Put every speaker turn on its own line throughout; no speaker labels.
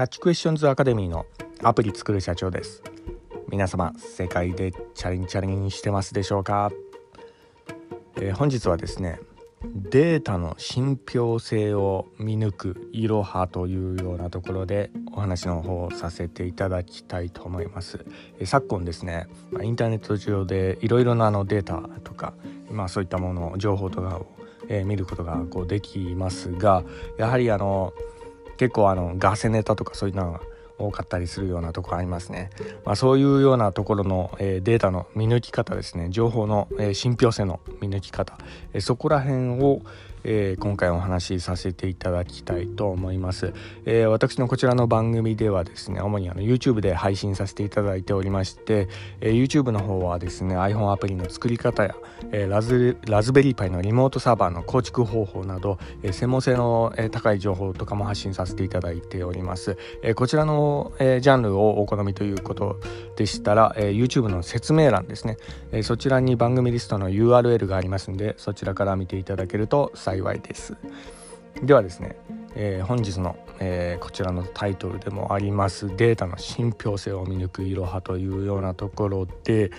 ャッチクエスチョンズアカデミーのアプリ作る社長です皆様世界でチャリンチャリンしてますでしょうか、えー、本日はですねデータの信憑性を見抜くいろはというようなところでお話の方をさせていただきたいと思います。え昨今ですねインターネット上でいろいろなあのデータとか、まあ、そういったもの情報とかを、えー、見ることがこうできますがやはりあの結構あのガセネタとかそういうのが多かったりするようなとこありますね、まあ、そういうようなところの、えー、データの見抜き方ですね。情報の、えー、信憑性の見抜き方、えー、そこら辺を、えー、今回お話しさせていただきたいと思います、えー、私のこちらの番組ではですね主にあの YouTube で配信させていただいておりまして、えー、YouTube の方はですね iPhone アプリの作り方や、えー、ラズラズベリーパイのリモートサーバーの構築方法など、えー、専門性の、え、高い情報とかも発信させていただいております、えー、こちらの、えー、ジャンルをお好みということでしたら、えー、YouTube の説明欄ですね、えー、そちらに番組リストの URL がありますのでそちらから見ていただけると幸幸いです。ではですね、えー、本日の、えー、こちらのタイトルでもありますデータの信憑性を見抜くいろはというようなところで、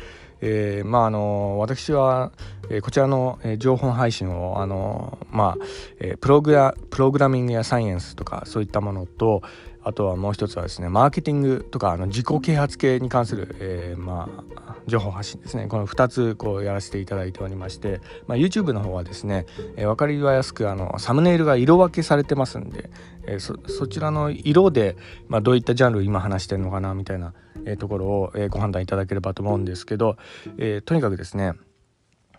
えー、まああの私は、えー、こちらの、えー、情報配信をあのまあ、えー、プログラプログラミングやサイエンスとかそういったものとあとはもう一つはですねマーケティングとかあの自己啓発系に関する、えー、まあ情報発信ですね。この2つこうやらせていただいておりまして、まあ、YouTube の方はですね、えー、分かりやすくあのサムネイルが色分けされてますんで、えー、そそちらの色で、まあ、どういったジャンル今話してるのかなみたいな、えー、ところを、えー、ご判断いただければと思うんですけど、えー、とにかくですね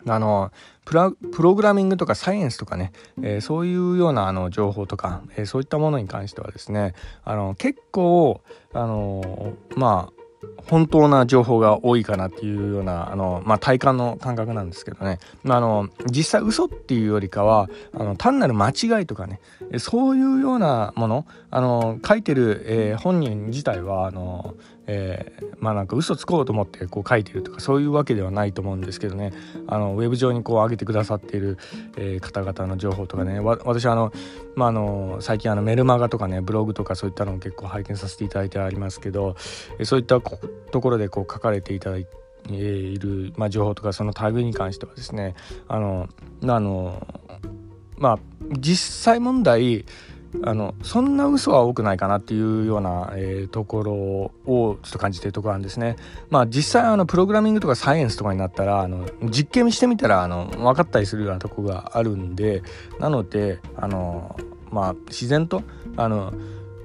あのプログラミングとかサイエンスとかね、えー、そういうようなあの情報とか、えー、そういったものに関してはですねあの結構あのまあ本当な情報が多いかなっていうようなあの、まあ、体感の感覚なんですけどね、まあ、あの実際嘘っていうよりかはあの単なる間違いとかねそういうようなものあの書いてる、えー、本人自体はあの、えー、まあなんか嘘つこうと思ってこう書いてるとかそういうわけではないと思うんですけどね。あのウェブ上にこう上げてくださっている、えー、方々の情報とかね。私あの、まあ、あの最近あのメルマガとかねブログとかそういったのを結構拝見させていただいてありますけどそういったところでこう書かれていただいている、まあ、情報とかその類に関してはですねあのあのまあ実際問題あのそんな嘘は多くないかなっていうような、えー、ところをちょっと感じているところなんですね。まあ実際あのプログラミングとかサイエンスとかになったらあの実験してみたらあの分かったりするようなとこがあるんでなのであのまあ自然とあの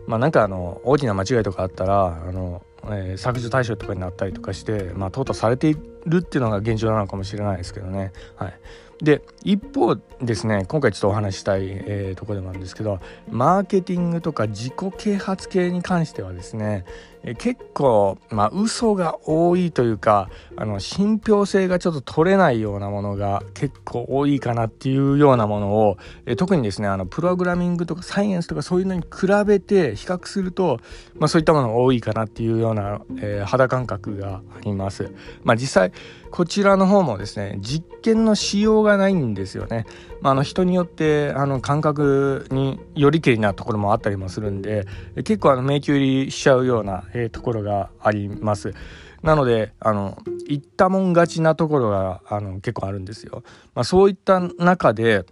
まあなんかあの大きな間違いとかあったらあのえー、削除対象とかになったりとかして、まあ、淘汰されているっていうのが現状なのかもしれないですけどね。はい、で一方ですね今回ちょっとお話したい、えー、とこでもあるんですけどマーケティングとか自己啓発系に関してはですねえ結構まあ嘘が多いというかあの信憑性がちょっと取れないようなものが結構多いかなっていうようなものをえ特にですねあのプログラミングとかサイエンスとかそういうのに比べて比較すると、まあ、そういったものが多いかなっていうような、え、肌感覚があります。まあ、実際こちらの方もですね実験のしようがないんですよね。まあ、あの人によってあの感覚によりけりなところもあったりもするんで結構あの迷宮入りしちゃうような、えー、ところがあります。なのであの言ったもん勝ちなところがあの結構あるんですよ。まあ、そういった中で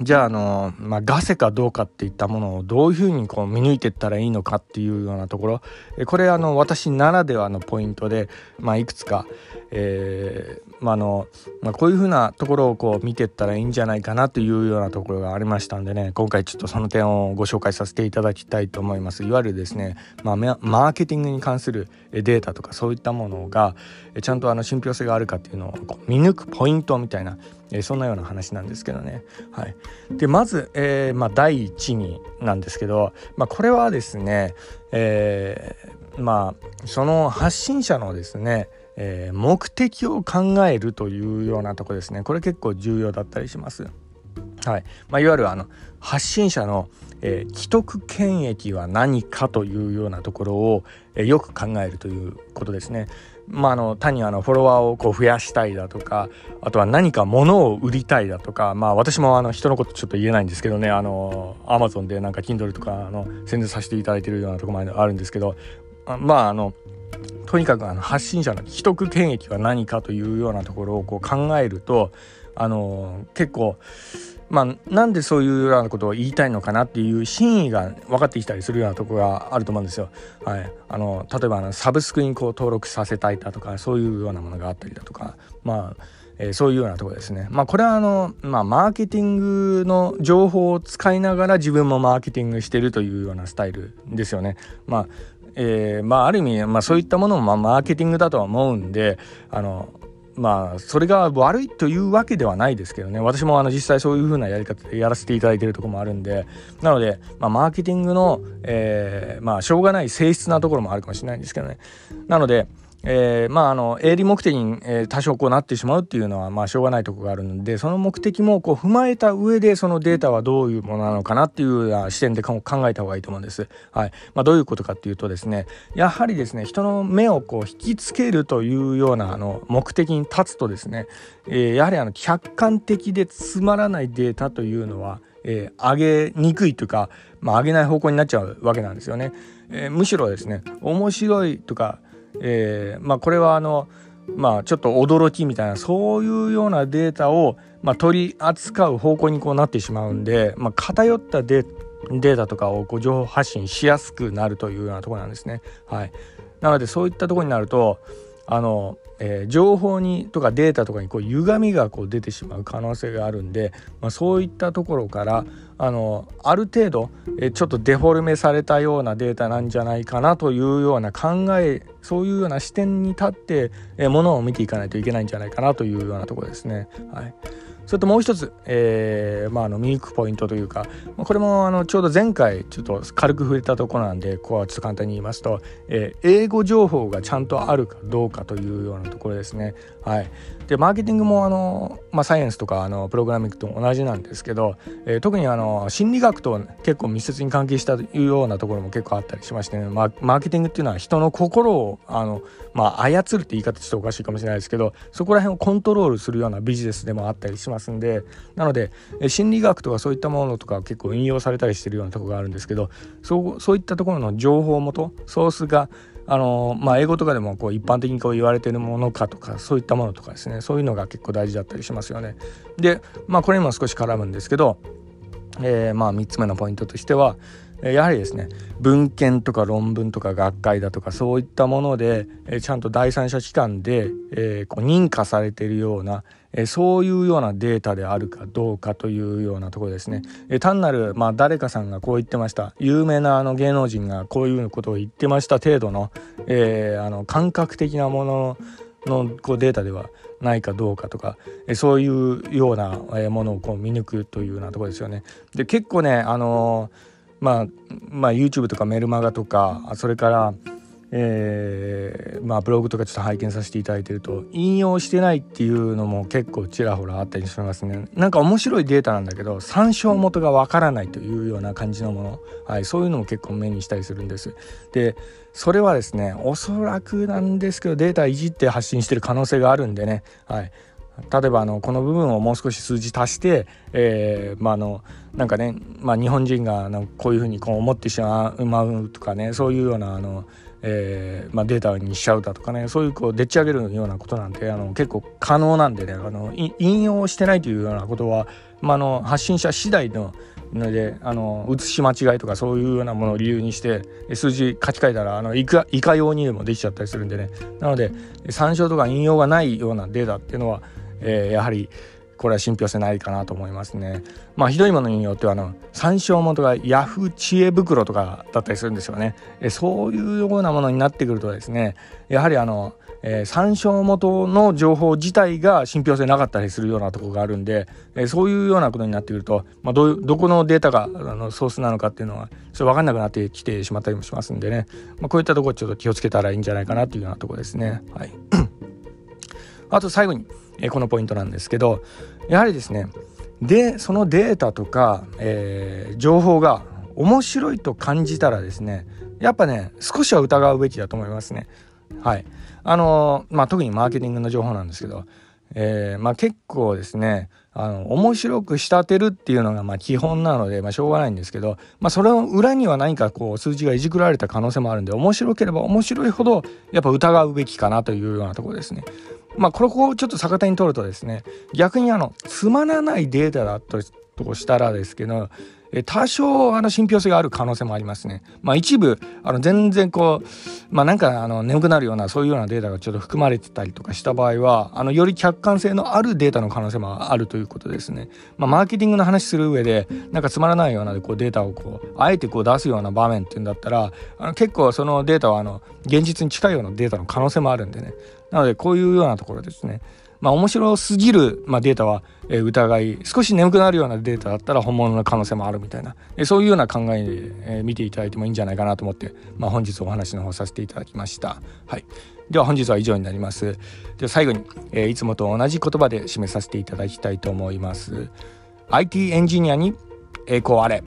じゃああの、まあ、ガセかどうかっていったものをどういうふうにこう見抜いていったらいいのかっていうようなところ。これあの私ならではのポイントで、まあ、いくつか、えーまあのまあ、こういうふうなところをこう見ていったらいいんじゃないかなというようなところがありましたんでね。今回ちょっとその点をご紹介させていただきたいと思います。いわゆるですね、まあ、マーケティングに関するデータとかそういったものがちゃんとあの信憑性があるかっていうのをこう見抜くポイントみたいなえー、そんなような話なんですけどね。はい、でまず、えーまあ、第一になんですけど、まあ、これはですね、えー、まあその発信者のですねえー、目的を考えるというようなとこですねこれ結構重要だったりします。はいまあ、いわゆるあの発信者の、えー、既得権益は何かというようなところを、えー、よく考えるということですね。まあ、あの単にあのフォロワーをこう増やしたいだとかあとは何か物を売りたいだとかまあ私もあの人のことちょっと言えないんですけどねあのアマゾンでなんか Kindle とかあの宣伝させていただいてるようなところまであるんですけどまああのとにかくあの発信者の既得権益は何かというようなところをこう考えるとあの結構まあ、なんでそういうようなことを言いたいのかなっていう真意が分かってきたりするようなとこがあると思うんですよ。はい、あの例えばあのサブスクにこう登録させたいだとかそういうようなものがあったりだとかまあえー、そういうようなとこですね。まあこれはあの、まあマーケティングの情報を使いながら自分もマーケティングしてるというようなスタイルですよね。まあ、えー、まあある意味、まあそういったものもまあマーケティングだとは思うんで、あの、まあそれが悪いというわけではないですけどね。私もあの実際そういう風なやり方でやらせていただいてるとこもあるんで。なので、まあ、マーケティングの、えー、まあしょうがない性質なところもあるかもしれないんですけどね。なのでえー、まああの営利目的に、えー、多少こうなってしまうっていうのはまあしょうがないとこがあるのでその目的もこう踏まえた上でそのデータはどういうものなのかなっていうような視点で考えた方がいいと思うんです。はいまあ、どういうことかっていうとですねやはりですね人の目をこう引きつけるというようなあの目的に立つとですね、えー、やはりあの客観的でつまらないデータというのはえー、上げにくいというか、まあ、上げない方向になっちゃうわけなんですよね。えー、むしろですね面白いとかえー、まあこれはあのまあちょっと驚きみたいなそういうようなデータを、まあ、取り扱う方向にこうなってしまうんで、まあ、偏ったデータとかをこう情報発信しやすくなるというようなところなんですね。はい、なのでそういったところになるとあのえー、情報にとかデータとかにこう歪みがこう出てしまう可能性があるんで、まあ、そういったところからあのある程度、えー、ちょっとデフォルメされたようなデータなんじゃないかなというような考えそういうような視点に立って、えー、ものを見ていかないといけないんじゃないかなというようなところですね。はいそれともう一つ、えー、まあ、あの見抜くポイントというかこれもあのちょうど前回ちょっと軽く触れたところなんでここはちょっと簡単に言いますと、えー、英語情報がちゃんとあるかどうかというようなところですね。はい、でマーケティングもあの、まあ、サイエンスとかあのプログラミングと同じなんですけど、えー、特にあの心理学と結構密接に関係したというようなところも結構あったりしましてね、まあ、マーケティングっていうのは人の心をあの、まあ、操るって言い方ちょっとおかしいかもしれないですけどそこら辺をコントロールするようなビジネスでもあったりしますんでなので心理学とかそういったものとか結構引用されたりしてるようなところがあるんですけどそうそういったところの情報元ソースがあのまあ、英語とかでもこう一般的にこう言われてるものかとかそういったものとかですねそういうのが結構大事だったりしますよね。でまあこれにも少し絡むんですけど、えー、まあ3つ目のポイントとしてはやはりですね文献とか論文とか学会だとかそういったものでちゃんと第三者機関で、えー、こう認可されているようなそういうようなデータであるかどうかというようなところですね。単なる、まあ、誰かさんがこう言ってました有名なあの芸能人がこういうことを言ってました程度の,、えー、あの感覚的なもののこうデータではないかどうかとかそういうようなものをこう見抜くというようなところですよね。で結構ねあのーまあ、まあ YouTube とかメルマガとかそれから、えーまあ、ブログとかちょっと拝見させていただいてると引用してないっていうのも結構ちらほらあったりしますね。なんか面白いデータなんだけど参照元がわからないというような感じのもの、はい、そういうのも結構目にしたりするんです。でそれはですねおそらくなんですけどデータいじって発信してる可能性があるんでね、はい、例えばあのこの部分をもう少し数字足して、えー、まああのなんかね、まあ、日本人があのこういうふうにこう思ってしまうとかねそういうようなあの、えーまあ、データにしちゃうだとかねそういうこうでっち上げるようなことなんてあの結構可能なんでねあの引用してないというようなことは、まあ、の発信者次第ののであの写し間違いとかそういうようなものを理由にして数字書き換えたらあのいかいか用にでもできちゃったりするんでね。なので参照とか引用がないようなデータっていうのはえー、やはりこれは信憑性ないかなと思いますね。まあひどいものによってはあの参照元がヤフー知恵袋とかだったりするんですよね。えそういうようなものになってくるとですねやはりあの、えー、参照元の情報自体が信憑性なかったりするようなとこがあるんで、えー、そういうようなことになってくると、まあ、どどこのデータがあのソースなのかっていうのはそれ分かんなくなってきてしまったりもしますんでね、まあ、こういったとこちょっと気をつけたらいいんじゃないかなというようなとこですね。はい、あと最後にえこのポイントなんですけどやはりですねでそのデータとか、えー、情報が面白いと感じたらですねやっぱね少しは疑うべきだと思いますね。はいあのまあ、特にマーケティングの情報なんですけど、えーまあ、結構ですねあの面白く仕立てるっていうのがまあ基本なので、まあ、しょうがないんですけど、まあ、それの裏には何かこう数字がいじくられた可能性もあるんで面白ければ面白いほどやっぱ疑うべきかなというようなところですね。まあこれをちょっと逆手に取るとですね逆にあのつまらないデータだととしたらですけど多少あの信憑性がある可能性もありますね。まあ一部あの全然こうまあなんかあの眠くなるようなそういうようなデータがちょっと含まれてたりとかした場合はあのより客観性のあるデータの可能性もあるということですね。まあマーケティングの話する上でなんかつまらないようなこうデータをこうあえてこう出すような場面っていうんだったらあの結構そのデータはあの現実に近いようなデータの可能性もあるんでね。なのでこういうようなところですね。まあ、面白すぎる、まあ、データは、え、疑い少し眠くなるようなデータだったら本物の可能性もあるみたいな、え、そういうような考えで、え、見ていただいてもいいんじゃないかなと思って、まあ、本日お話の方させていただきました。はい、では本日は以上になります。では最後に、え、いつもと同じ言葉で締めさせていただきたいと思います。IT エンジニアに栄光あれ。